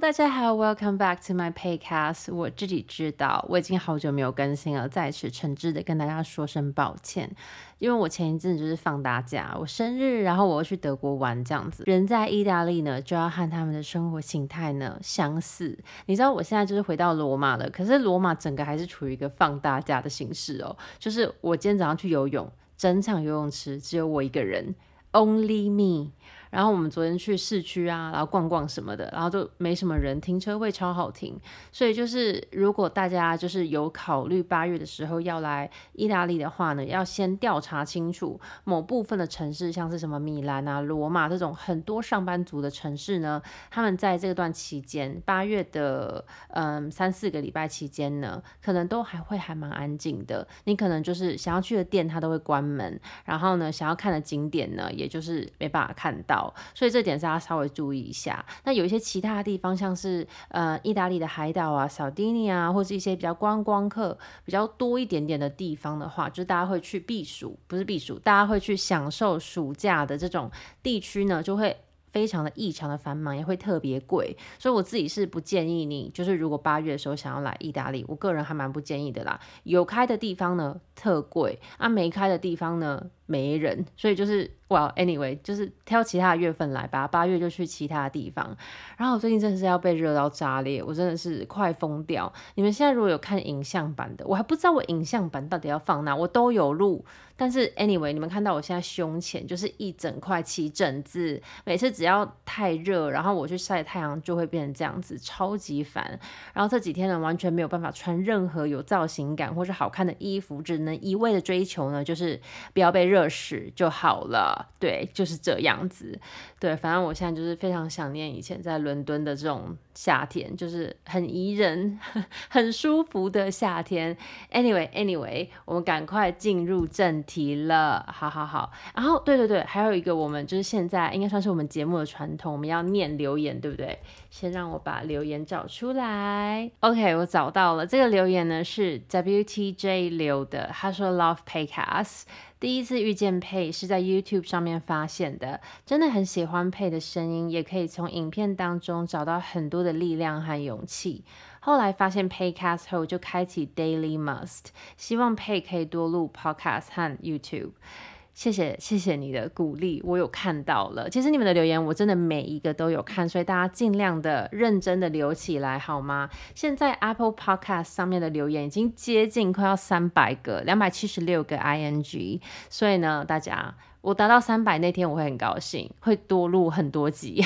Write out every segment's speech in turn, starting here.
大家好，Welcome back to my podcast。我自己知道我已经好久没有更新了，在此诚挚的跟大家说声抱歉，因为我前一阵子就是放大假，我生日，然后我要去德国玩这样子，人在意大利呢，就要和他们的生活形态呢相似。你知道我现在就是回到罗马了，可是罗马整个还是处于一个放大假的形式哦，就是我今天早上去游泳，整场游泳池只有我一个人，Only me。然后我们昨天去市区啊，然后逛逛什么的，然后就没什么人，停车位超好停。所以就是如果大家就是有考虑八月的时候要来意大利的话呢，要先调查清楚某部分的城市，像是什么米兰啊、罗马这种很多上班族的城市呢，他们在这段期间，八月的嗯三四个礼拜期间呢，可能都还会还蛮安静的。你可能就是想要去的店，它都会关门，然后呢，想要看的景点呢，也就是没办法看到。所以这点是要稍微注意一下。那有一些其他地方，像是呃意大利的海岛啊、小丁尼啊，或是一些比较观光客比较多一点点的地方的话，就是大家会去避暑，不是避暑，大家会去享受暑假的这种地区呢，就会非常的异常的繁忙，也会特别贵。所以我自己是不建议你，就是如果八月的时候想要来意大利，我个人还蛮不建议的啦。有开的地方呢特贵，啊没开的地方呢没人，所以就是。Well, anyway，就是挑其他的月份来吧。八月就去其他地方。然后我最近真的是要被热到炸裂，我真的是快疯掉。你们现在如果有看影像版的，我还不知道我影像版到底要放哪，我都有录。但是 anyway，你们看到我现在胸前就是一整块起疹子，每次只要太热，然后我去晒太阳就会变成这样子，超级烦。然后这几天呢，完全没有办法穿任何有造型感或是好看的衣服，只能一味的追求呢，就是不要被热二十就好了。对，就是这样子。对，反正我现在就是非常想念以前在伦敦的这种夏天，就是很宜人、很舒服的夏天。Anyway，Anyway，我们赶快进入正题了。好好好。然后，对对对，还有一个，我们就是现在应该算是我们节目的传统，我们要念留言，对不对？先让我把留言找出来。OK，我找到了。这个留言呢是 WTJ 留的，他说 Love Paycast。第一次遇见佩是在 YouTube 上面发现的，真的很喜欢佩的声音，也可以从影片当中找到很多的力量和勇气。后来发现 Paycast 后，就开启 Daily Must，希望佩可以多录 Podcast 和 YouTube。谢谢谢谢你的鼓励，我有看到了。其实你们的留言我真的每一个都有看，所以大家尽量的认真的留起来好吗？现在 Apple Podcast 上面的留言已经接近快要三百个，两百七十六个 ing，所以呢，大家。我达到三百那天，我会很高兴，会多录很多集，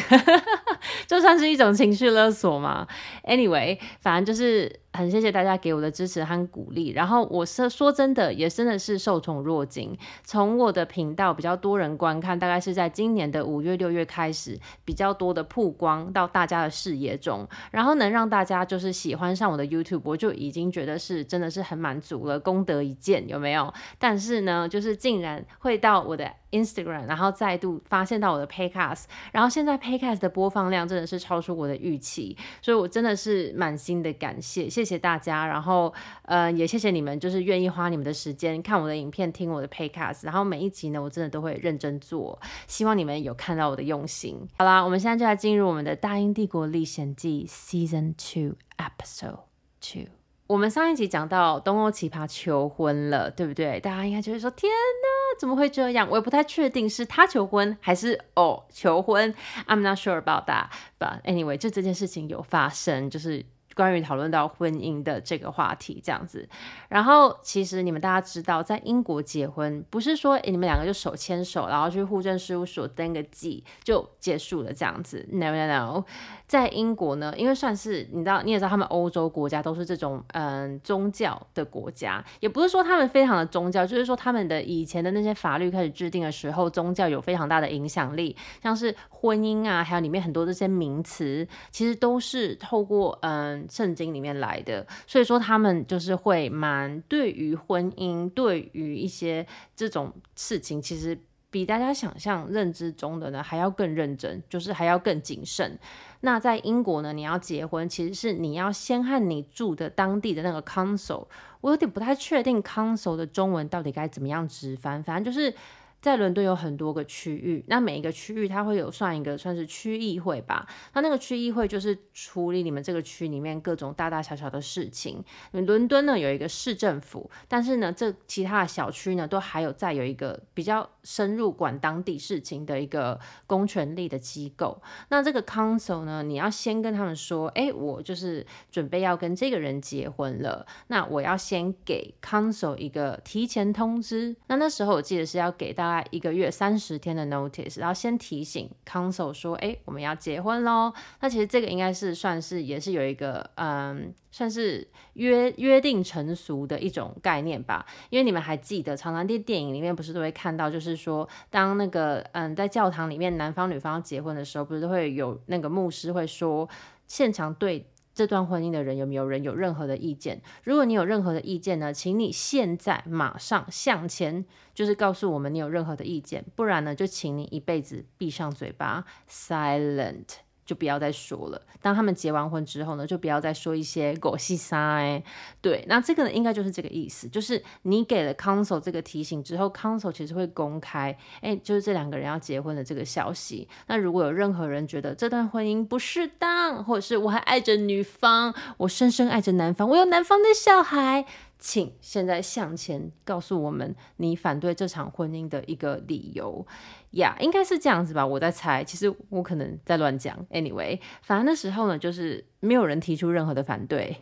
就算是一种情绪勒索嘛。Anyway，反正就是很谢谢大家给我的支持和鼓励。然后我是说真的，也真的是受宠若惊。从我的频道比较多人观看，大概是在今年的五月、六月开始比较多的曝光到大家的视野中，然后能让大家就是喜欢上我的 YouTube，我就已经觉得是真的是很满足了，功德一件，有没有？但是呢，就是竟然会到我的。Instagram，然后再度发现到我的 Paycast，然后现在 Paycast 的播放量真的是超出我的预期，所以我真的是满心的感谢，谢谢谢大家，然后呃也谢谢你们，就是愿意花你们的时间看我的影片，听我的 Paycast，然后每一集呢，我真的都会认真做，希望你们有看到我的用心。好啦，我们现在就来进入我们的《大英帝国历险记》Season Two Episode Two。我们上一集讲到东欧奇葩求婚了，对不对？大家应该就会说：“天哪，怎么会这样？”我也不太确定是他求婚还是哦求婚。I'm not sure about that, but anyway，就这件事情有发生，就是。关于讨论到婚姻的这个话题，这样子，然后其实你们大家知道，在英国结婚不是说你们两个就手牵手，然后去户政事务所登个记就结束了这样子。No no no，在英国呢，因为算是你知道，你也知道，他们欧洲国家都是这种嗯宗教的国家，也不是说他们非常的宗教，就是说他们的以前的那些法律开始制定的时候，宗教有非常大的影响力，像是婚姻啊，还有里面很多这些名词，其实都是透过嗯。圣经里面来的，所以说他们就是会蛮对于婚姻，对于一些这种事情，其实比大家想象认知中的呢还要更认真，就是还要更谨慎。那在英国呢，你要结婚，其实是你要先和你住的当地的那个 council，我有点不太确定 council 的中文到底该怎么样直翻，反正就是。在伦敦有很多个区域，那每一个区域它会有算一个算是区议会吧。那那个区议会就是处理你们这个区里面各种大大小小的事情。伦敦呢有一个市政府，但是呢这其他的小区呢都还有再有一个比较深入管当地事情的一个公权力的机构。那这个 council 呢，你要先跟他们说，哎，我就是准备要跟这个人结婚了，那我要先给 council 一个提前通知。那那时候我记得是要给大一个月三十天的 notice，然后先提醒 council 说，哎，我们要结婚喽。那其实这个应该是算是也是有一个，嗯，算是约约定成俗的一种概念吧。因为你们还记得，常常电电影里面不是都会看到，就是说，当那个嗯在教堂里面男方女方结婚的时候，不是都会有那个牧师会说，现场对。这段婚姻的人有没有人有任何的意见？如果你有任何的意见呢，请你现在马上向前，就是告诉我们你有任何的意见，不然呢，就请你一辈子闭上嘴巴，silent。就不要再说了。当他们结完婚之后呢，就不要再说一些狗屁啥哎。对，那这个呢，应该就是这个意思，就是你给了 council 这个提醒之后，council 其实会公开，哎，就是这两个人要结婚的这个消息。那如果有任何人觉得这段婚姻不适当，或者是我还爱着女方，我深深爱着男方，我有男方的小孩。请现在向前告诉我们你反对这场婚姻的一个理由呀，yeah, 应该是这样子吧，我在猜，其实我可能在乱讲。Anyway，反正那时候呢，就是没有人提出任何的反对。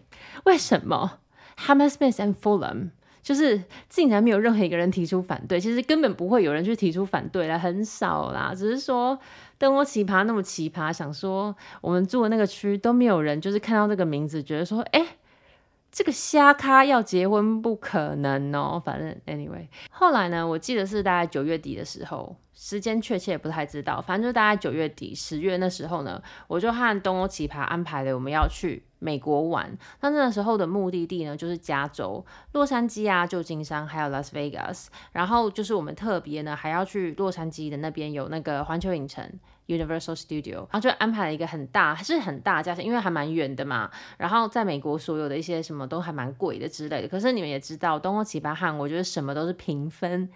为什么？Hammersmith and Fulham 就是竟然没有任何一个人提出反对，其实根本不会有人去提出反对啦，很少啦。只是说灯光奇葩那么奇葩，想说我们住的那个区都没有人，就是看到这个名字觉得说，哎。这个瞎咖要结婚不可能哦，反正 anyway，后来呢，我记得是大概九月底的时候，时间确切也不太知道，反正就大概九月底十月那时候呢，我就和东欧奇葩安排了我们要去美国玩。那那时候的目的地呢，就是加州、洛杉矶啊、旧金山，还有 Las Vegas。然后就是我们特别呢，还要去洛杉矶的那边有那个环球影城。Universal Studio，然后就安排了一个很大，是很大价钱，因为还蛮远的嘛。然后在美国，所有的一些什么都还蛮贵的之类的。可是你们也知道，东欧奇葩汉，我觉得什么都是平分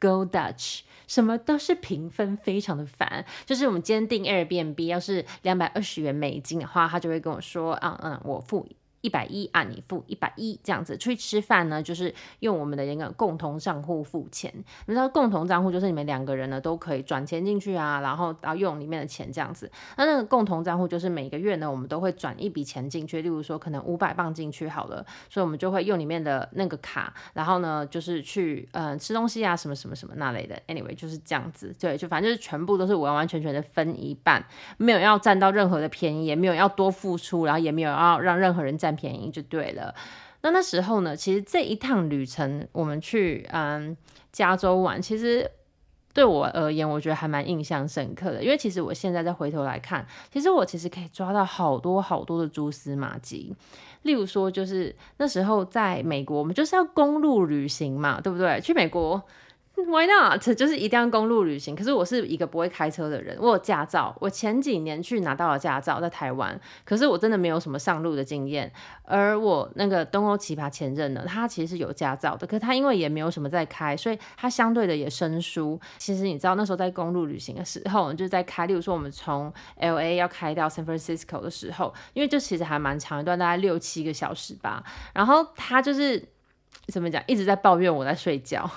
，Go Dutch，什么都是平分，非常的烦。就是我们今天订 Airbnb，要是两百二十元美金的话，他就会跟我说，嗯嗯，我付。一百一啊，你付一百一这样子。出去吃饭呢，就是用我们的一个共同账户付钱。你知道共同账户就是你们两个人呢都可以转钱进去啊，然后然后用里面的钱这样子。那那个共同账户就是每个月呢，我们都会转一笔钱进去，例如说可能五百镑进去好了，所以我们就会用里面的那个卡，然后呢就是去嗯、吃东西啊什么什么什么那类的。Anyway 就是这样子，对，就反正就是全部都是完完全全的分一半，没有要占到任何的便宜，也没有要多付出，然后也没有要让任何人占。便宜就对了。那那时候呢，其实这一趟旅程，我们去嗯加州玩，其实对我而言，我觉得还蛮印象深刻的。因为其实我现在再回头来看，其实我其实可以抓到好多好多的蛛丝马迹。例如说，就是那时候在美国，我们就是要公路旅行嘛，对不对？去美国。Why not？就是一定要公路旅行。可是我是一个不会开车的人，我有驾照，我前几年去拿到了驾照，在台湾。可是我真的没有什么上路的经验。而我那个东欧奇葩前任呢，他其实是有驾照的，可是他因为也没有什么在开，所以他相对的也生疏。其实你知道那时候在公路旅行的时候，就是在开，例如说我们从 LA 要开到 San Francisco 的时候，因为就其实还蛮长一段，大概六七个小时吧。然后他就是怎么讲，一直在抱怨我在睡觉。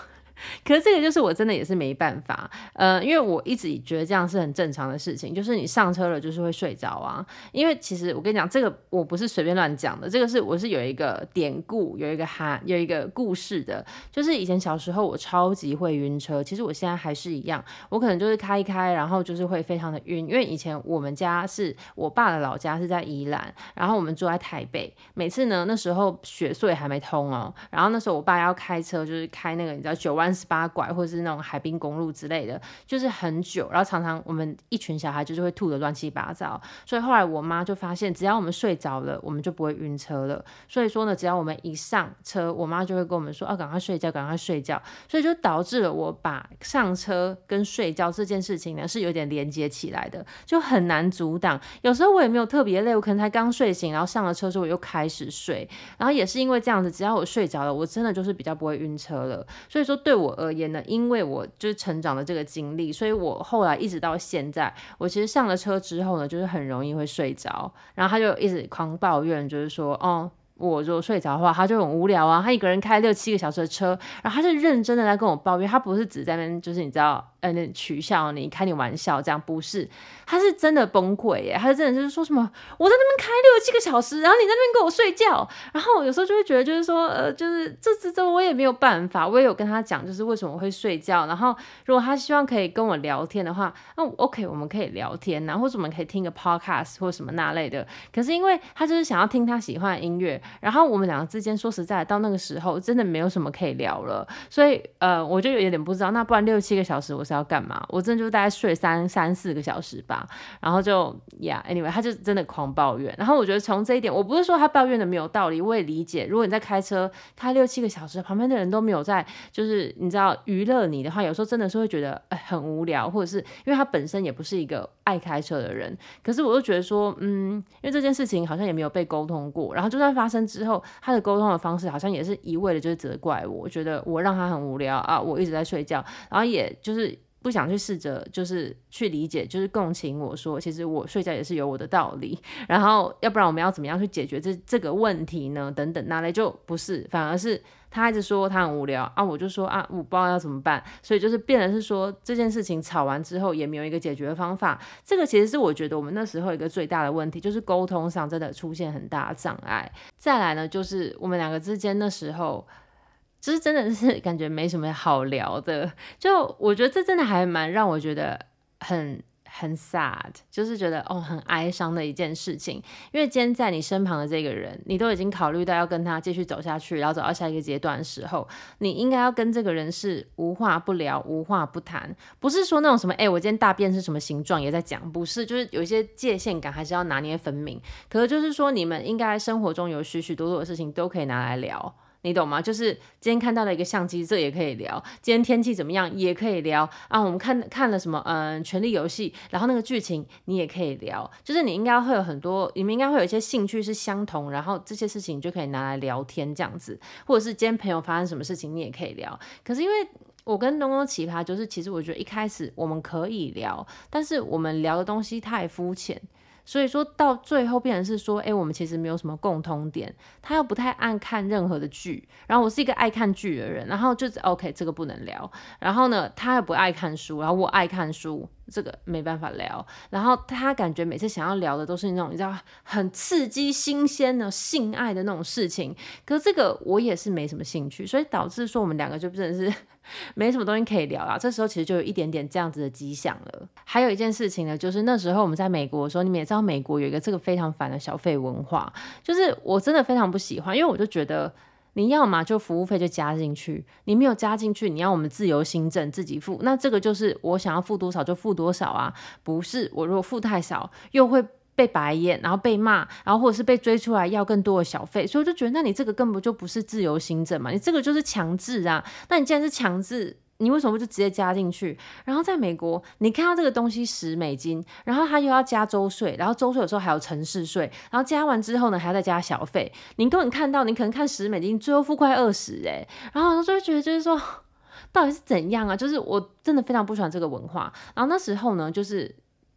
可是这个就是我真的也是没办法，呃，因为我一直觉得这样是很正常的事情，就是你上车了就是会睡着啊。因为其实我跟你讲，这个我不是随便乱讲的，这个是我是有一个典故，有一个哈，有一个故事的。就是以前小时候我超级会晕车，其实我现在还是一样，我可能就是开一开，然后就是会非常的晕。因为以前我们家是我爸的老家是在宜兰，然后我们住在台北，每次呢那时候雪隧还没通哦，然后那时候我爸要开车，就是开那个你知道九万三十八拐，或者是那种海滨公路之类的，就是很久，然后常常我们一群小孩就是会吐得乱七八糟，所以后来我妈就发现，只要我们睡着了，我们就不会晕车了。所以说呢，只要我们一上车，我妈就会跟我们说：“啊，赶快睡觉，赶快睡觉。”所以就导致了我把上车跟睡觉这件事情呢是有点连接起来的，就很难阻挡。有时候我也没有特别累，我可能才刚睡醒，然后上了车之后我又开始睡，然后也是因为这样子，只要我睡着了，我真的就是比较不会晕车了。所以说对。对我而言呢，因为我就是成长的这个经历，所以我后来一直到现在，我其实上了车之后呢，就是很容易会睡着。然后他就一直狂抱怨，就是说，哦。我如果睡着的话，他就很无聊啊。他一个人开六七个小时的车，然后他是认真的在跟我抱怨，他不是只在那边，就是你知道。嗯，取笑你，开你玩笑，这样不是？他是真的崩溃耶！他是真的就是说什么，我在那边开六七个小时，然后你在那边跟我睡觉，然后有时候就会觉得，就是说，呃，就是这这这，我也没有办法，我也有跟他讲，就是为什么会睡觉。然后如果他希望可以跟我聊天的话，那 OK，我们可以聊天，然后或者我们可以听个 podcast 或什么那类的。可是因为他就是想要听他喜欢的音乐，然后我们两个之间说实在，到那个时候真的没有什么可以聊了，所以呃，我就有点不知道，那不然六七个小时我是。要干嘛？我真的就大概睡三三四个小时吧，然后就呀，yeah，anyway，他就真的狂抱怨。然后我觉得从这一点，我不是说他抱怨的没有道理，我也理解。如果你在开车开六七个小时，旁边的人都没有在，就是你知道娱乐你的话，有时候真的是会觉得很无聊，或者是因为他本身也不是一个爱开车的人。可是我就觉得说，嗯，因为这件事情好像也没有被沟通过，然后就算发生之后，他的沟通的方式好像也是一味的就是责怪我，我觉得我让他很无聊啊，我一直在睡觉，然后也就是。不想去试着，就是去理解，就是共情。我说，其实我睡觉也是有我的道理。然后，要不然我们要怎么样去解决这这个问题呢？等等，那类就不是，反而是他一直说他很无聊啊，我就说啊，我不知道要怎么办。所以就是变成是说这件事情吵完之后也没有一个解决的方法。这个其实是我觉得我们那时候一个最大的问题，就是沟通上真的出现很大的障碍。再来呢，就是我们两个之间那时候。其实真的是感觉没什么好聊的，就我觉得这真的还蛮让我觉得很很 sad，就是觉得哦很哀伤的一件事情。因为今天在你身旁的这个人，你都已经考虑到要跟他继续走下去，然后走到下一个阶段的时候，你应该要跟这个人是无话不聊、无话不谈，不是说那种什么哎，我今天大便是什么形状也在讲，不是，就是有一些界限感还是要拿捏分明。可是就是说，你们应该生活中有许许多多的事情都可以拿来聊。你懂吗？就是今天看到了一个相机，这也可以聊。今天天气怎么样，也可以聊啊。我们看看了什么？嗯，权力游戏，然后那个剧情你也可以聊。就是你应该会有很多，你们应该会有一些兴趣是相同，然后这些事情就可以拿来聊天这样子。或者是今天朋友发生什么事情，你也可以聊。可是因为我跟东东奇葩，就是其实我觉得一开始我们可以聊，但是我们聊的东西太肤浅。所以说到最后变成是说，哎、我们其实没有什么共通点。他又不太爱看任何的剧，然后我是一个爱看剧的人，然后就是 OK，这个不能聊。然后呢，他又不爱看书，然后我爱看书。这个没办法聊，然后他感觉每次想要聊的都是那种你知道很刺激、新鲜的性爱的那种事情，可是这个我也是没什么兴趣，所以导致说我们两个就真的是没什么东西可以聊啊。这时候其实就有一点点这样子的迹象了。还有一件事情呢，就是那时候我们在美国的时候，你们也知道美国有一个这个非常烦的小费文化，就是我真的非常不喜欢，因为我就觉得。你要嘛就服务费就加进去，你没有加进去，你要我们自由行政自己付，那这个就是我想要付多少就付多少啊，不是我如果付太少又会被白眼，然后被骂，然后或者是被追出来要更多的小费，所以我就觉得那你这个根本就不是自由行政嘛，你这个就是强制啊，那你既然是强制。你为什么不就直接加进去？然后在美国，你看到这个东西十美金，然后他又要加州税，然后州税有时候还有城市税，然后加完之后呢，还要再加小费。你根本看到，你可能看十美金，最后付快二十哎，然后我就会觉得就是说，到底是怎样啊？就是我真的非常不喜欢这个文化。然后那时候呢，就是。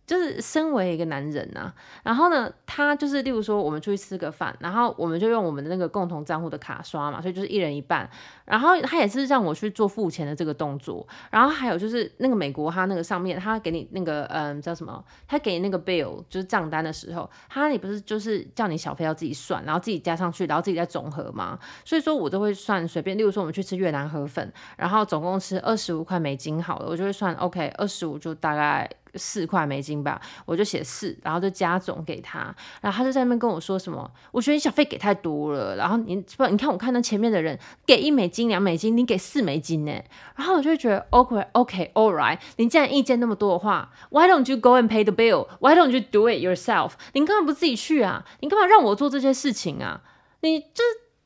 就是身为一个男人呐、然后呢，他就是例如说我们出去吃个饭，然后我们就用我们的那个共同账户的卡刷嘛，所以就是一人一半。然后他也是让我去做付钱的这个动作。然后还有就是那个美国，他那个上面他给你那个嗯叫什么？他给你那个 bill 就是账单的时候，他也不是就是叫你小费要自己算，然后自己加上去，然后自己再总和嘛。所以说我都会算随便，例如说我们去吃越南河粉，然后总共吃二十五块美金好了，我就会算 OK 二十五就大概。四块美金吧，我就写四，然后就加总给他，然后他就在那边跟我说什么，我觉得你小费给太多了，然后你不，你看我看到前面的人给一美金、两美金，你给四美金呢，然后我就觉得 OK，OK，All right，你既然意见那么多的话，Why don't you go and pay the bill？Why don't you do it yourself？你干嘛不自己去啊？你干嘛让我做这些事情啊？你这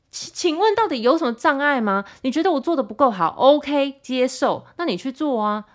请问到底有什么障碍吗？你觉得我做的不够好？OK，接受，那你去做啊。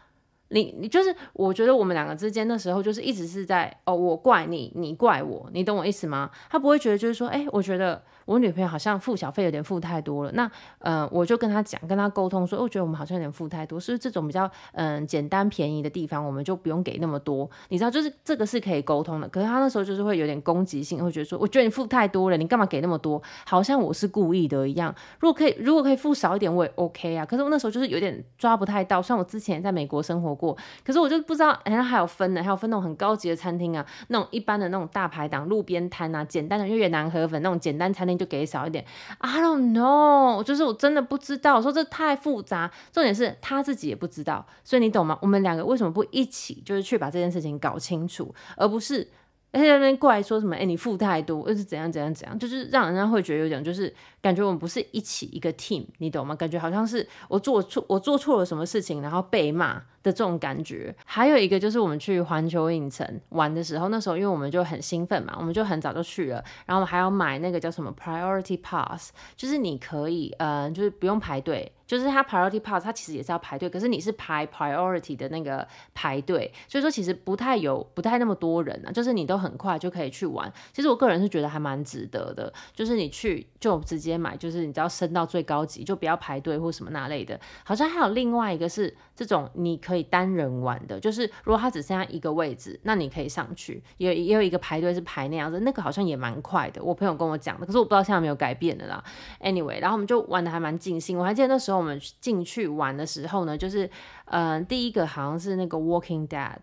你你就是，我觉得我们两个之间的时候，就是一直是在哦，我怪你，你怪我，你懂我意思吗？他不会觉得就是说，哎，我觉得我女朋友好像付小费有点付太多了。那呃，我就跟他讲，跟他沟通说，我觉得我们好像有点付太多，是不是这种比较嗯简单便宜的地方，我们就不用给那么多？你知道，就是这个是可以沟通的。可是他那时候就是会有点攻击性，会觉得说，我觉得你付太多了，你干嘛给那么多？好像我是故意的一样。如果可以，如果可以付少一点，我也 OK 啊。可是我那时候就是有点抓不太到，像我之前在美国生活过，可是我就不知道，人家还有分呢，还有分那种很高级的餐厅啊，那种一般的那种大排档、路边摊啊，简单的越南河粉那种简单餐厅就给少一点。I don't know，就是我真的不知道，我说这太复杂，重点是他自己也不知道，所以你懂吗？我们两个为什么不一起，就是去把这件事情搞清楚，而不是在那边过来说什么，哎，你付太多，又是怎样怎样怎样，就是让人家会觉得有点就是。感觉我们不是一起一个 team，你懂吗？感觉好像是我做错，我做错了什么事情，然后被骂的这种感觉。还有一个就是我们去环球影城玩的时候，那时候因为我们就很兴奋嘛，我们就很早就去了，然后我们还要买那个叫什么 priority pass，就是你可以，呃，就是不用排队，就是它 priority pass 它其实也是要排队，可是你是排 priority 的那个排队，所以说其实不太有，不太那么多人啊，就是你都很快就可以去玩。其实我个人是觉得还蛮值得的，就是你去就直接。买就是你只要升到最高级，就不要排队或什么那类的。好像还有另外一个是这种你可以单人玩的，就是如果它只剩下一个位置，那你可以上去。也也有一个排队是排那样子，那个好像也蛮快的。我朋友跟我讲的，可是我不知道现在有没有改变的啦。Anyway，然后我们就玩的还蛮尽兴。我还记得那时候我们进去玩的时候呢，就是嗯、呃，第一个好像是那个 Walking Dead。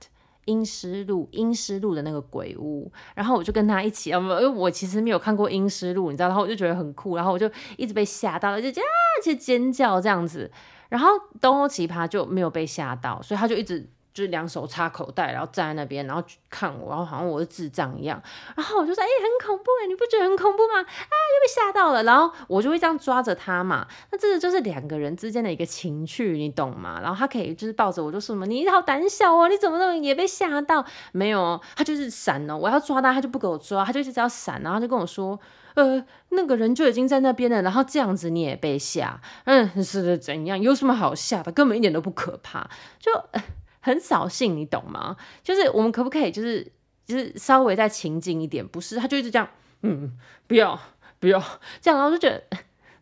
阴尸路，阴尸路的那个鬼屋，然后我就跟他一起，因为我其实没有看过阴尸路，你知道，然后我就觉得很酷，然后我就一直被吓到了，就啊，就尖叫这样子，然后东欧奇葩就没有被吓到，所以他就一直。就是两手插口袋，然后站在那边，然后看我，然后好像我是智障一样。然后我就说：“哎、很恐怖哎，你不觉得很恐怖吗？”啊，又被吓到了。然后我就会这样抓着他嘛。那这个就是两个人之间的一个情趣，你懂吗？然后他可以就是抱着我，就说什么：“你好胆小哦，你怎么那么也被吓到？”没有，他就是闪哦。我要抓他，他就不给我抓，他就一直要闪，然后就跟我说：“呃，那个人就已经在那边了。”然后这样子你也被吓？嗯，是的，怎样？有什么好吓的？根本一点都不可怕，就。很扫兴，你懂吗？就是我们可不可以，就是就是稍微再情景一点？不是，他就一直这样，嗯，不要不要这样，然后就觉得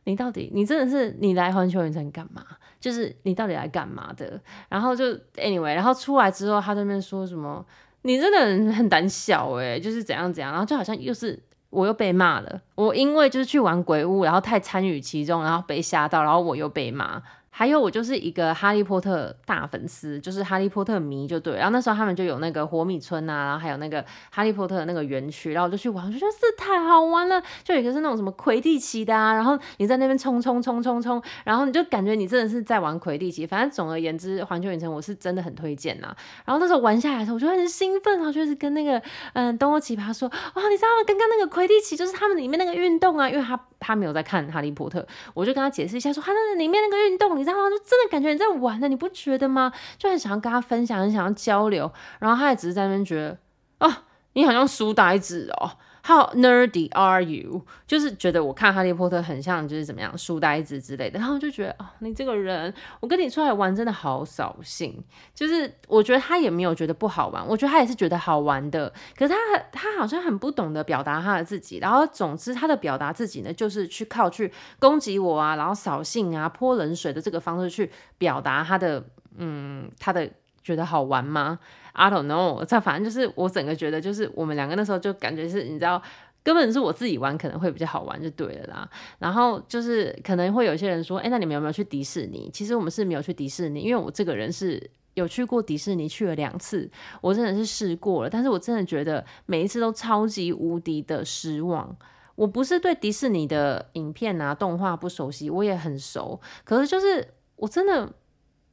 你到底，你真的是你来环球影城干嘛？就是你到底来干嘛的？然后就 anyway，然后出来之后，他在那边说什么？你真的很很胆小诶，就是怎样怎样，然后就好像又是我又被骂了。我因为就是去玩鬼屋，然后太参与其中，然后被吓到，然后我又被骂。还有我就是一个哈利波特大粉丝，就是哈利波特迷就对。然后那时候他们就有那个活米村啊，然后还有那个哈利波特那个园区，然后我就去玩，我就觉得这太好玩了。就有一个是那种什么魁地奇的啊，然后你在那边冲冲冲冲冲，然后你就感觉你真的是在玩魁地奇。反正总而言之，环球影城我是真的很推荐呐。然后那时候玩下来的时候，我就很兴奋，然后就是跟那个嗯东欧奇葩说，哇，你知道吗？刚刚那个魁地奇就是他们里面那个运动啊，因为他他没有在看哈利波特，我就跟他解释一下说，他那里面那个运动。你知道吗？就真的感觉你在玩呢，你不觉得吗？就很想要跟他分享，很想要交流。然后他也只是在那边觉得，啊，你好像书呆子哦。How nerdy are you？就是觉得我看哈利波特很像，就是怎么样书呆子之类的。然后就觉得，哦，你这个人，我跟你出来玩真的好扫兴。就是我觉得他也没有觉得不好玩，我觉得他也是觉得好玩的。可是他他好像很不懂得表达他的自己。然后总之他的表达自己呢，就是去靠去攻击我啊，然后扫兴啊，泼冷水的这个方式去表达他的，嗯，他的觉得好玩吗？I don't know，这反正就是我整个觉得，就是我们两个那时候就感觉是，你知道，根本是我自己玩可能会比较好玩就对了啦。然后就是可能会有些人说，哎，那你们有没有去迪士尼？其实我们是没有去迪士尼，因为我这个人是有去过迪士尼，去了两次，我真的是试过了，但是我真的觉得每一次都超级无敌的失望。我不是对迪士尼的影片啊动画不熟悉，我也很熟，可是就是我真的。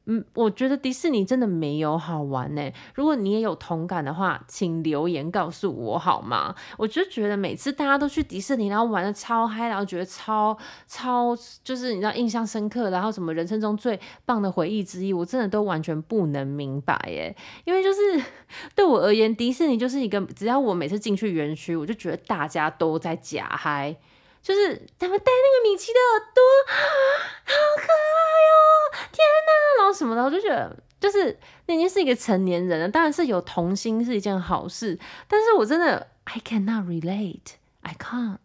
嗯，我觉得迪士尼真的没有好玩呢。如果你也有同感的话，请留言告诉我好吗？我就觉得每次大家都去迪士尼，然后玩得超嗨，然后觉得超超就是你知道印象深刻，然后什么人生中最棒的回忆之一，我真的都完全不能明白耶。因为就是 对我而言，迪士尼就是一个只要我每次进去园区，我就觉得大家都在假嗨。就是他们戴那个米奇的耳朵，好可爱哟！天哪，然后什么的，我就觉得就是你已经是一个成年人了，当然是有童心是一件好事，但是我真的 I cannot relate，I can't，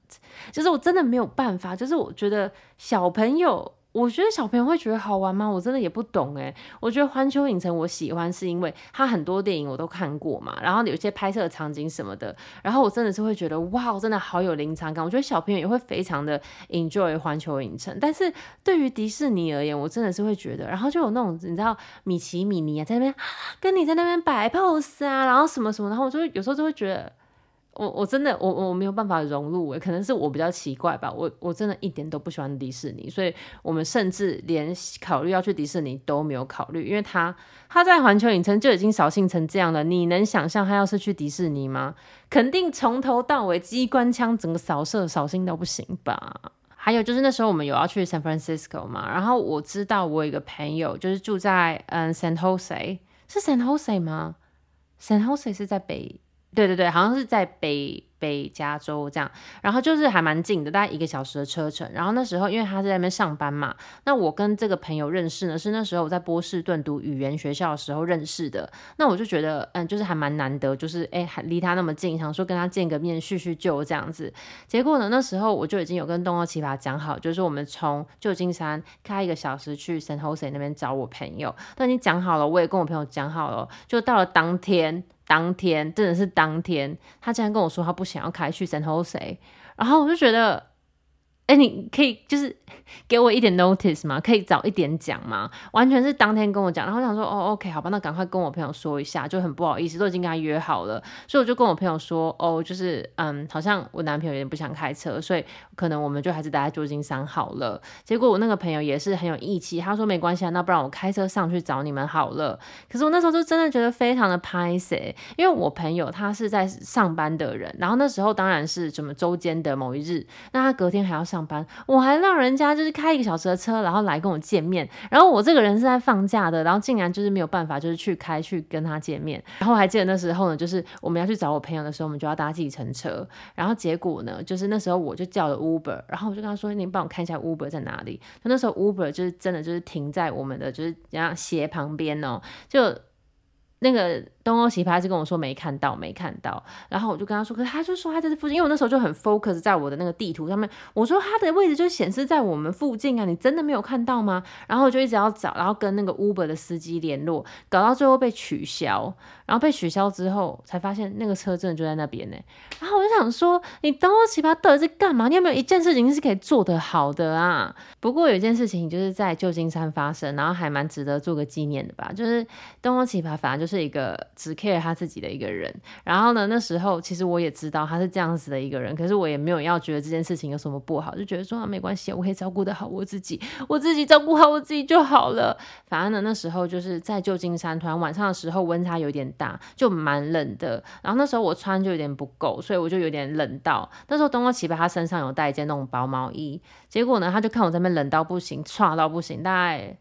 就是我真的没有办法，就是我觉得小朋友。我觉得小朋友会觉得好玩吗？我真的也不懂诶。我觉得环球影城我喜欢是因为它很多电影我都看过嘛，然后有些拍摄的场景什么的，然后我真的是会觉得哇，真的好有临场感。我觉得小朋友也会非常的 enjoy 环球影城。但是对于迪士尼而言，我真的是会觉得，然后就有那种你知道米奇米妮啊在那边跟你在那边摆 pose 啊，然后什么什么，然后我就有时候就会觉得。我我真的我我没有办法融入诶，可能是我比较奇怪吧。我我真的一点都不喜欢迪士尼，所以我们甚至连考虑要去迪士尼都没有考虑，因为他他在环球影城就已经扫兴成这样了。你能想象他要是去迪士尼吗？肯定从头到尾机关枪整个扫射扫兴到不行吧。还有就是那时候我们有要去 San Francisco 嘛，然后我知道我有一个朋友就是住在嗯 San Jose，是 San Jose 吗？San Jose 是在北。对对对，好像是在北北加州这样，然后就是还蛮近的，大概一个小时的车程。然后那时候因为他在那边上班嘛，那我跟这个朋友认识呢，是那时候我在波士顿读语言学校的时候认识的。那我就觉得，嗯，就是还蛮难得，就是哎，还离他那么近，想说跟他见个面叙叙旧这样子。结果呢，那时候我就已经有跟东欧奇葩讲好，就是我们从旧金山开一个小时去 San Jose 那边找我朋友，都已经讲好了，我也跟我朋友讲好了，就到了当天。当天真的是当天，他竟然跟我说他不想要开去 San Jose，然后我就觉得。哎，你可以就是 给我一点 notice 吗？可以早一点讲吗？完全是当天跟我讲，然后我想说，哦，OK，好吧，那赶快跟我朋友说一下，就很不好意思，都已经跟他约好了，所以我就跟我朋友说，哦，就是嗯，好像我男朋友有点不想开车，所以可能我们就还是待在旧金山好了。结果我那个朋友也是很有义气，他说没关系啊，那不然我开车上去找你们好了。可是我那时候就真的觉得非常的拍谢，因为我朋友他是在上班的人，然后那时候当然是什么周间的某一日，那他隔天还要上。上班，我还让人家就是开一个小时的车，然后来跟我见面。然后我这个人是在放假的，然后竟然就是没有办法，就是去开去跟他见面。然后还记得那时候呢，就是我们要去找我朋友的时候，我们就要搭计程车。然后结果呢，就是那时候我就叫了 Uber，然后我就跟他说：“你帮我看一下 Uber 在哪里？”就那时候 Uber 就是真的就是停在我们的就是这样斜旁边哦，就那个。东欧奇葩是跟我说没看到，没看到，然后我就跟他说，可是他就说他在这附近，因为我那时候就很 focus 在我的那个地图上面，我说他的位置就显示在我们附近啊，你真的没有看到吗？然后我就一直要找，然后跟那个 Uber 的司机联络，搞到最后被取消，然后被取消之后才发现那个车真的就在那边呢。然后我就想说，你东欧奇葩到底是干嘛？你有没有一件事情是可以做得好的啊？不过有一件事情就是在旧金山发生，然后还蛮值得做个纪念的吧，就是东欧奇葩反正就是一个。只 care 他自己的一个人，然后呢，那时候其实我也知道他是这样子的一个人，可是我也没有要觉得这件事情有什么不好，就觉得说啊没关系，我可以照顾得好我自己，我自己照顾好我自己就好了。反正呢，那时候就是在旧金山，突然晚上的时候温差有点大，就蛮冷的。然后那时候我穿就有点不够，所以我就有点冷到。那时候东欧奇葩他身上有带一件那种薄毛衣，结果呢，他就看我在那边冷到不行，差到不行，大概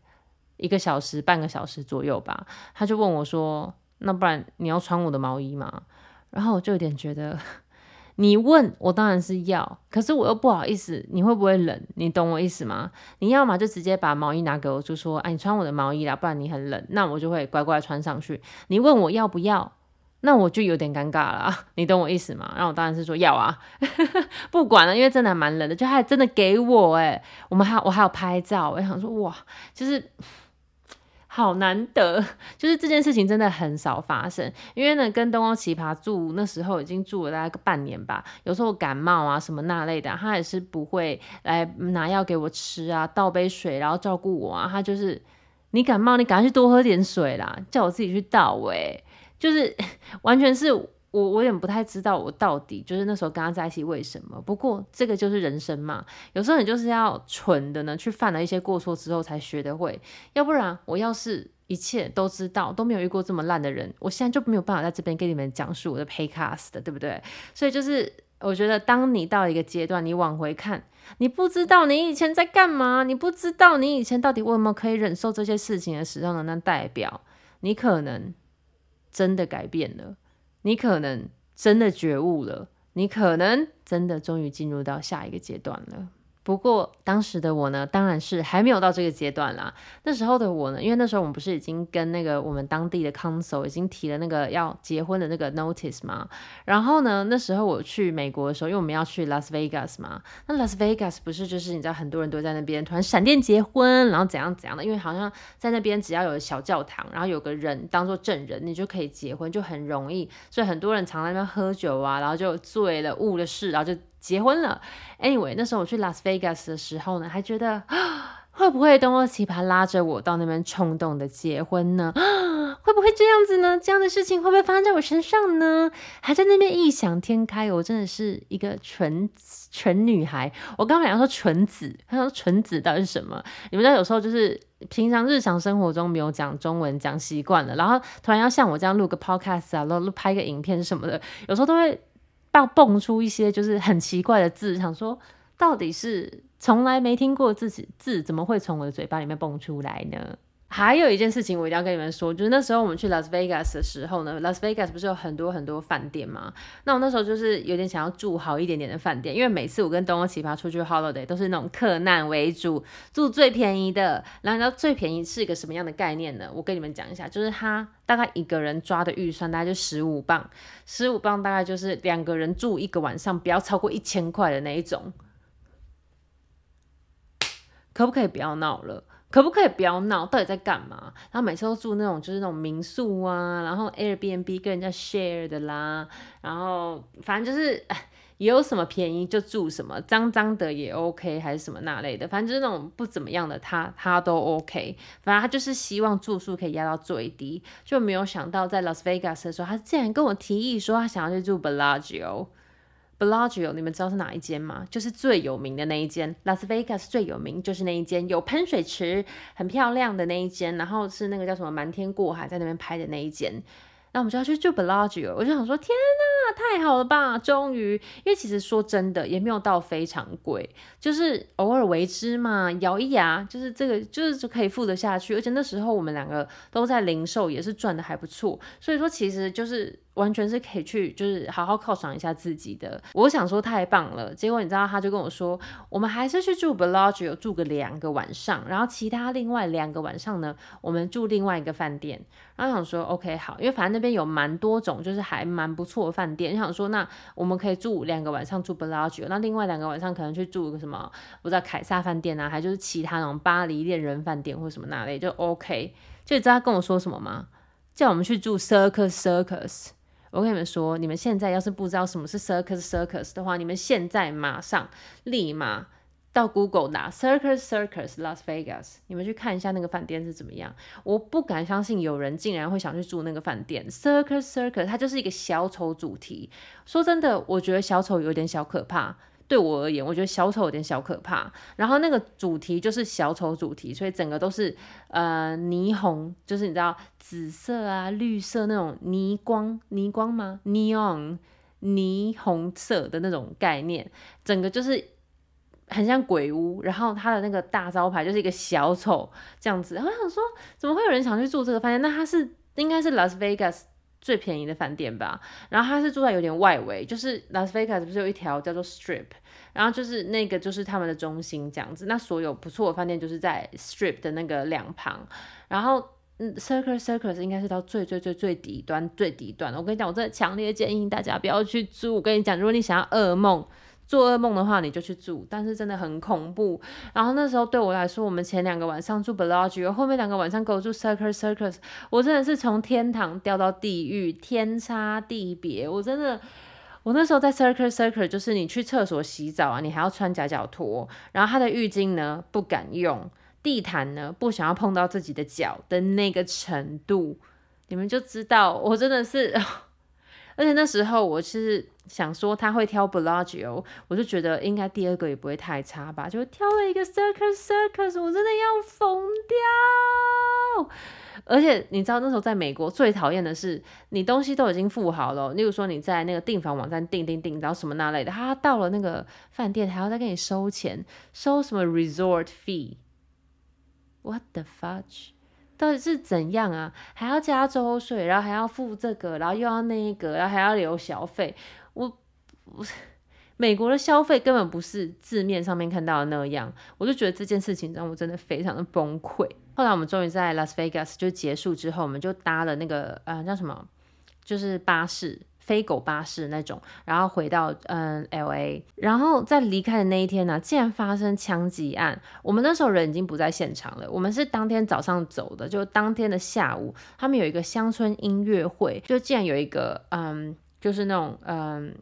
一个小时、半个小时左右吧，他就问我说。那不然你要穿我的毛衣吗？然后我就有点觉得，你问我当然是要，可是我又不好意思，你会不会冷？你懂我意思吗？你要么就直接把毛衣拿给我，就说，哎，你穿我的毛衣啦，不然你很冷，那我就会乖乖穿上去。你问我要不要，那我就有点尴尬了，你懂我意思吗？然后我当然是说要啊，不管了，因为真的还蛮冷的，就还真的给我哎，我们还我还有拍照，我想说哇，就是。好难得，就是这件事情真的很少发生。因为呢，跟东欧奇葩住那时候已经住了大概个半年吧，有时候感冒啊什么那类的，他也是不会来拿药给我吃啊，倒杯水然后照顾我啊。他就是你感冒，你赶快去多喝点水啦，叫我自己去倒。哎，就是 完全是。我我有点不太知道我到底就是那时候跟他在一起为什么。不过这个就是人生嘛，有时候你就是要蠢的呢，去犯了一些过错之后才学得会。要不然我要是一切都知道，都没有遇过这么烂的人，我现在就没有办法在这边跟你们讲述我的 Paycast 的，对不对？所以就是我觉得，当你到一个阶段，你往回看，你不知道你以前在干嘛，你不知道你以前到底为什么可以忍受这些事情的时候呢，那代表你可能真的改变了。你可能真的觉悟了，你可能真的终于进入到下一个阶段了。不过当时的我呢，当然是还没有到这个阶段啦。那时候的我呢，因为那时候我们不是已经跟那个我们当地的 council 已经提了那个要结婚的那个 notice 嘛。然后呢，那时候我去美国的时候，因为我们要去 Las Vegas 嘛。那 Las Vegas 不是就是你知道很多人都在那边突然闪电结婚，然后怎样怎样的？因为好像在那边只要有小教堂，然后有个人当做证人，你就可以结婚，就很容易。所以很多人常在那边喝酒啊，然后就醉了、误了事，然后就。结婚了，Anyway，那时候我去拉斯维加斯的时候呢，还觉得 会不会东欧奇葩拉着我到那边冲动的结婚呢？会不会这样子呢？这样的事情会不会发生在我身上呢？还在那边异想天开，我真的是一个纯纯女孩。我刚刚想说纯子，他说纯子到底是什么？你们知道有时候就是平常日常生活中没有讲中文讲习惯了，然后突然要像我这样录个 podcast 啊，然后录拍个影片什么的，有时候都会。要蹦出一些就是很奇怪的字，想说到底是从来没听过自己字怎么会从我的嘴巴里面蹦出来呢？还有一件事情我一定要跟你们说，就是那时候我们去 Las Vegas 的时候呢，Las Vegas 不是有很多很多饭店吗？那我那时候就是有点想要住好一点点的饭店，因为每次我跟东欧奇葩出去 holiday 都是那种克难为主，住最便宜的。然后你知道最便宜是一个什么样的概念呢？我跟你们讲一下，就是他大概一个人抓的预算大概就十五镑，十五镑大概就是两个人住一个晚上，不要超过一千块的那一种。可不可以不要闹了？可不可以不要闹？到底在干嘛？然后每次都住那种就是那种民宿啊，然后 Airbnb 跟人家 share 的啦，然后反正就是有什么便宜就住什么，脏脏的也 OK，还是什么那类的，反正就是那种不怎么样的他他都 OK，反正他就是希望住宿可以压到最低，就没有想到在 Las Vegas 的时候，他竟然跟我提议说他想要去住 Bellagio。Bellagio，你们知道是哪一间吗？就是最有名的那一间，Las Vegas 最有名就是那一间，有喷水池，很漂亮的那一间，然后是那个叫什么瞒天过海在那边拍的那一间。那我们就要去住 Bellagio，我就想说，天哪，太好了吧！终于，因为其实说真的，也没有到非常贵，就是偶尔为之嘛，咬一牙，就是这个，就是就可以付得下去。而且那时候我们两个都在零售，也是赚得还不错，所以说其实就是。完全是可以去，就是好好犒赏一下自己的。我想说太棒了，结果你知道，他就跟我说，我们还是去住 Bellagio 住个两个晚上，然后其他另外两个晚上呢，我们住另外一个饭店。然后想说 OK 好，因为反正那边有蛮多种，就是还蛮不错的饭店。想说那我们可以住两个晚上住 Bellagio，那另外两个晚上可能去住个什么，不知道凯撒饭店啊，还就是其他那种巴黎恋人饭店或什么那类就 OK。就你知道他跟我说什么吗？叫我们去住 Circus Circus。我跟你们说，你们现在要是不知道什么是 Circus Circus 的话，你们现在马上立马到 Google 打 Circus Circus Las Vegas，你们去看一下那个饭店是怎么样。我不敢相信有人竟然会想去住那个饭店。Circus Circus 它就是一个小丑主题。说真的，我觉得小丑有点小可怕。对我而言，我觉得小丑有点小可怕。然后那个主题就是小丑主题，所以整个都是呃霓虹，就是你知道紫色啊、绿色那种霓光、霓光吗？Neon 霓虹色的那种概念，整个就是很像鬼屋。然后它的那个大招牌就是一个小丑这样子。我想说，怎么会有人想去住这个饭店？那它是应该是 Las Vegas。最便宜的饭店吧，然后他是住在有点外围，就是拉斯维加斯不是有一条叫做 Strip，然后就是那个就是他们的中心这样子。那所有不错的饭店就是在 Strip 的那个两旁，然后嗯，Circus Circus 应该是到最最最最底端最底端。我跟你讲，我真的强烈建议大家不要去住。我跟你讲，如果你想要噩梦。做噩梦的话，你就去住，但是真的很恐怖。然后那时候对我来说，我们前两个晚上住 Bellagio，后面两个晚上给我住 Circus Circus，我真的是从天堂掉到地狱，天差地别。我真的，我那时候在 Circus Circus，就是你去厕所洗澡啊，你还要穿夹脚拖，然后它的浴巾呢不敢用，地毯呢不想要碰到自己的脚的那个程度，你们就知道我真的是。而且那时候我是想说他会挑 Bellagio，我就觉得应该第二个也不会太差吧，就挑了一个 Circus Circus，我真的要疯掉。而且你知道那时候在美国最讨厌的是，你东西都已经付好了，例如说你在那个订房网站订订订，然后什么那类的，他到了那个饭店还要再给你收钱，收什么 Resort Fee？What the fudge？到底是怎样啊？还要加周税，然后还要付这个，然后又要那个，然后还要留小费。我我美国的消费根本不是字面上面看到的那样，我就觉得这件事情让我真的非常的崩溃。后来我们终于在 Las Vegas 就结束之后，我们就搭了那个呃叫什么，就是巴士。飞狗巴士那种，然后回到嗯 LA，然后在离开的那一天呢、竟然发生枪击案。我们那时候人已经不在现场了，我们是当天早上走的，就当天的下午，他们有一个乡村音乐会，就竟然有一个嗯，就是那种嗯，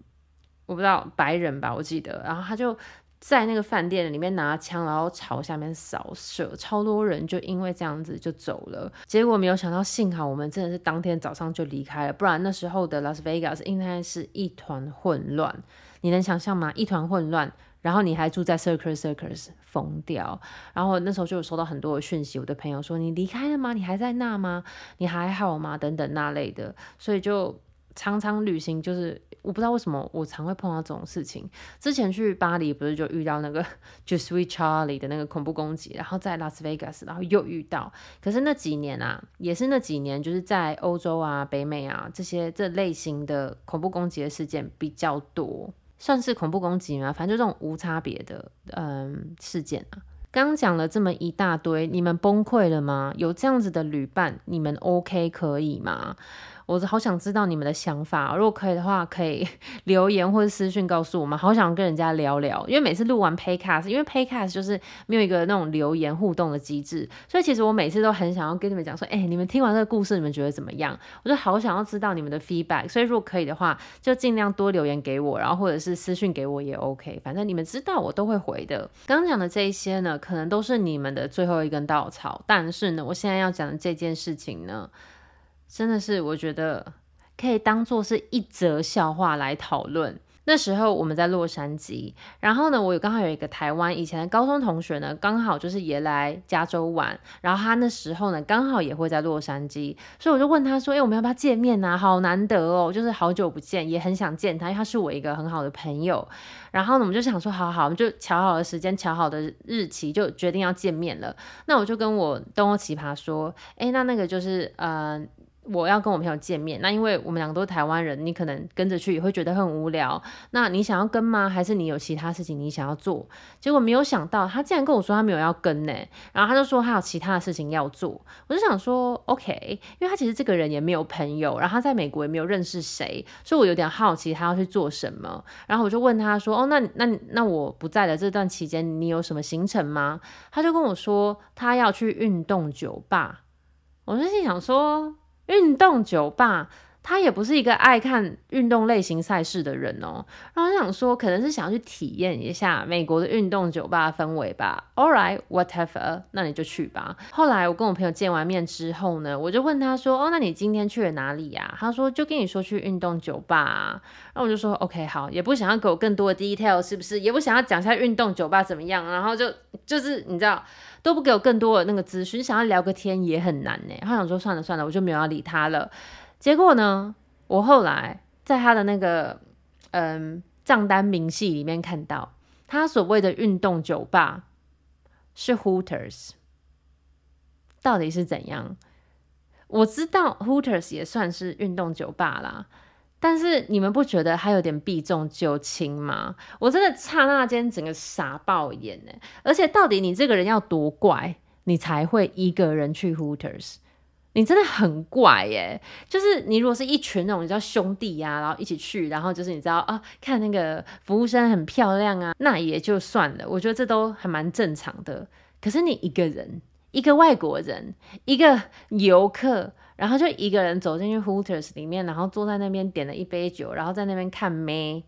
我不知道白人吧，我记得，然后他就。在那个饭店里面拿枪，然后朝下面扫射，超多人就因为这样子就走了。结果没有想到，幸好我们真的是当天早上就离开了，不然那时候的 Las Vegas 应该是一团混乱。你能想象吗？一团混乱，然后你还住在 Circus Circus，疯掉。然后那时候就有收到很多的讯息，我的朋友说：“你离开了吗？你还在那吗？你还好吗？”等等那类的，所以就。常常旅行就是我不知道为什么我常会碰到这种事情。之前去巴黎不是就遇到那个 Je suis Charlie 的那个恐怖攻击，然后在拉斯维加斯，然后又遇到。可是那几年啊，也是那几年，就是在欧洲啊、北美啊这些这类型的恐怖攻击的事件比较多，算是恐怖攻击吗？反正就这种无差别的嗯事件啊。刚讲了这么一大堆，你们崩溃了吗？有这样子的旅伴，你们 OK 可以吗？我好想知道你们的想法，如果可以的话，可以 留言或者私讯告诉我们。好想跟人家聊聊，因为每次录完 Paycast，因为 Paycast 就是没有一个那种留言互动的机制，所以其实我每次都很想要跟你们讲说，哎、你们听完这个故事，你们觉得怎么样？我就好想要知道你们的 feedback，所以如果可以的话，就尽量多留言给我，然后或者是私讯给我也 OK，反正你们知道我都会回的。刚刚讲的这一些呢，可能都是你们的最后一根稻草，但是呢，我现在要讲的这件事情呢。真的是，我觉得可以当做是一则笑话来讨论。那时候我们在洛杉矶，然后呢，我有刚好有一个台湾以前的高中同学呢，刚好就是也来加州玩，然后他那时候呢，刚好也会在洛杉矶，所以我就问他说：“哎、我们要不要见面啊？好难得哦，就是好久不见，也很想见他，因为他是我一个很好的朋友。”然后呢，我们就想说，好好，我们就瞧好了时间，瞧好的日期，就决定要见面了。那我就跟我东欧奇葩说：“哎、那那个就是呃。”我要跟我朋友见面，那因为我们两个都是台湾人，你可能跟着去也会觉得很无聊。那你想要跟吗？还是你有其他事情你想要做？结果没有想到，他竟然跟我说他没有要跟呢，然后他就说他有其他的事情要做。我就想说，OK，因为他其实这个人也没有朋友，然后他在美国也没有认识谁，所以我有点好奇他要去做什么。然后我就问他说，哦，那那那我不在的这段期间，你有什么行程吗？他就跟我说他要去运动酒吧。我就心想说。运动酒吧，他也不是一个爱看运动类型赛事的人哦。然后我想说，可能是想要去体验一下美国的运动酒吧氛围吧。All right, whatever，那你就去吧。后来我跟我朋友见完面之后呢，我就问他说：“哦，那你今天去了哪里呀？”他说：“就跟你说去运动酒吧啊。”然后我就说：“OK，好，也不想要给我更多的 detail，是不是？也不想要讲一下运动酒吧怎么样。”然后就就是你知道。都不给我更多的那个资讯，想要聊个天也很难呢。他想说算了算了，我就没有要理他了。结果呢，我后来在他的那个嗯账单明细里面看到，他所谓的运动酒吧是 Hooters，到底是怎样？我知道 Hooters 也算是运动酒吧啦。但是你们不觉得他有点避重就轻吗？我真的刹那间整个傻爆眼呢！而且到底你这个人要多怪，你才会一个人去 Hooters？你真的很怪耶！就是你如果是一群那种你知道兄弟呀、啊，然后一起去，然后就是你知道啊，看那个服务生很漂亮啊，那也就算了，我觉得这都还蛮正常的。可是你一个人，一个外国人，一个游客。然后就一个人走进去 Hooters 里面，然后坐在那边点了一杯酒，然后在那边看妹。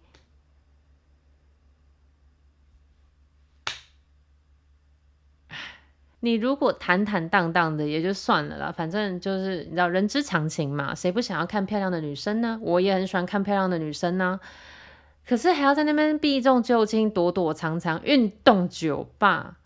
你如果坦坦荡荡的也就算了啦，反正就是你知道人之常情嘛，谁不想要看漂亮的女生呢？我也很喜欢看漂亮的女生呢。可是还要在那边避重就轻、躲躲藏藏，运动酒吧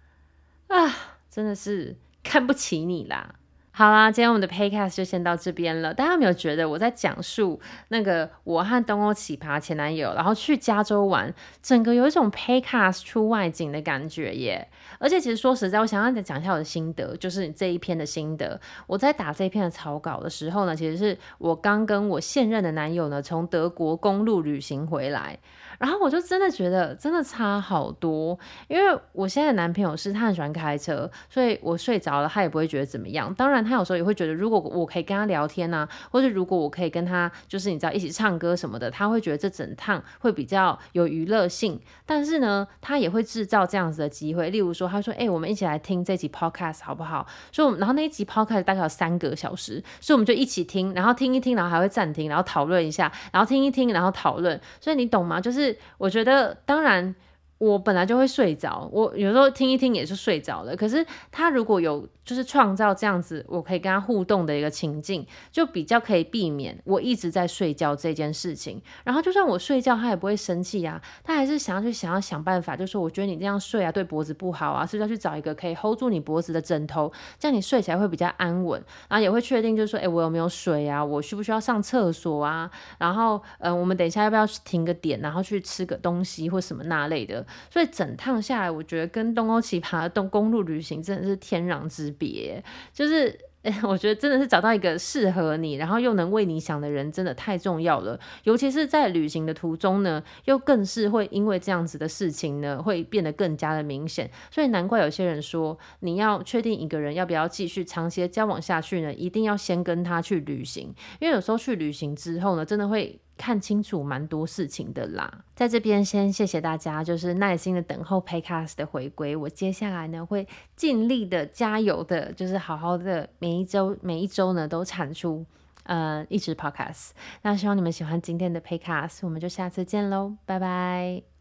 啊，真的是看不起你啦。好啦，今天我们的 paycast 就先到这边了。大家有没有觉得我在讲述那个我和东欧奇葩前男友，然后去加州玩，整个有一种 paycast 出外景的感觉耶？而且其实说实在，我想要讲一下我的心得，就是这一篇的心得。我在打这一篇的草稿的时候呢，其实是我刚跟我现任的男友呢从德国公路旅行回来。然后我就真的觉得真的差好多，因为我现在的男朋友是他很喜欢开车，所以我睡着了他也不会觉得怎么样。当然他有时候也会觉得，如果我可以跟他聊天啊，或者如果我可以跟他就是你知道一起唱歌什么的，他会觉得这整趟会比较有娱乐性。但是呢，他也会制造这样子的机会，例如说他说：“哎、我们一起来听这集 podcast 好不好？”所以我们然后那一集 podcast 大概有三个小时，所以我们就一起听，然后听一听，然后还会暂停，然后讨论一下，然后听一听，然后讨论。所以你懂吗？就是。我觉得，当然。我本来就会睡着，我有时候听一听也是睡着了。可是他如果有就是创造这样子，我可以跟他互动的一个情境，就比较可以避免我一直在睡觉这件事情。然后就算我睡觉，他也不会生气呀，他还是想要去想要想办法，就说我觉得你这样睡啊，对脖子不好啊，是不是要去找一个可以 hold 住你脖子的枕头，这样你睡起来会比较安稳。然后也会确定，就是说，哎，我有没有水啊？我需不需要上厕所啊？然后，嗯，我们等一下要不要停个点，然后去吃个东西或什么那类的。所以整趟下来，我觉得跟东欧奇葩的东公路旅行真的是天壤之别。就是，欸，我觉得真的是找到一个适合你，然后又能为你想的人，真的太重要了。尤其是在旅行的途中呢，又更是会因为这样子的事情呢，会变得更加的明显。所以难怪有些人说，你要确定一个人要不要继续长期的交往下去呢，一定要先跟他去旅行。因为有时候去旅行之后呢，真的会。看清楚蛮多事情的啦，在这边先谢谢大家，就是耐心的等候 Paycast 的回归。我接下来呢会尽力的加油的，就是好好的每一周每一周呢都产出呃一直 Podcast。那希望你们喜欢今天的 Paycast，我们就下次见喽，拜拜。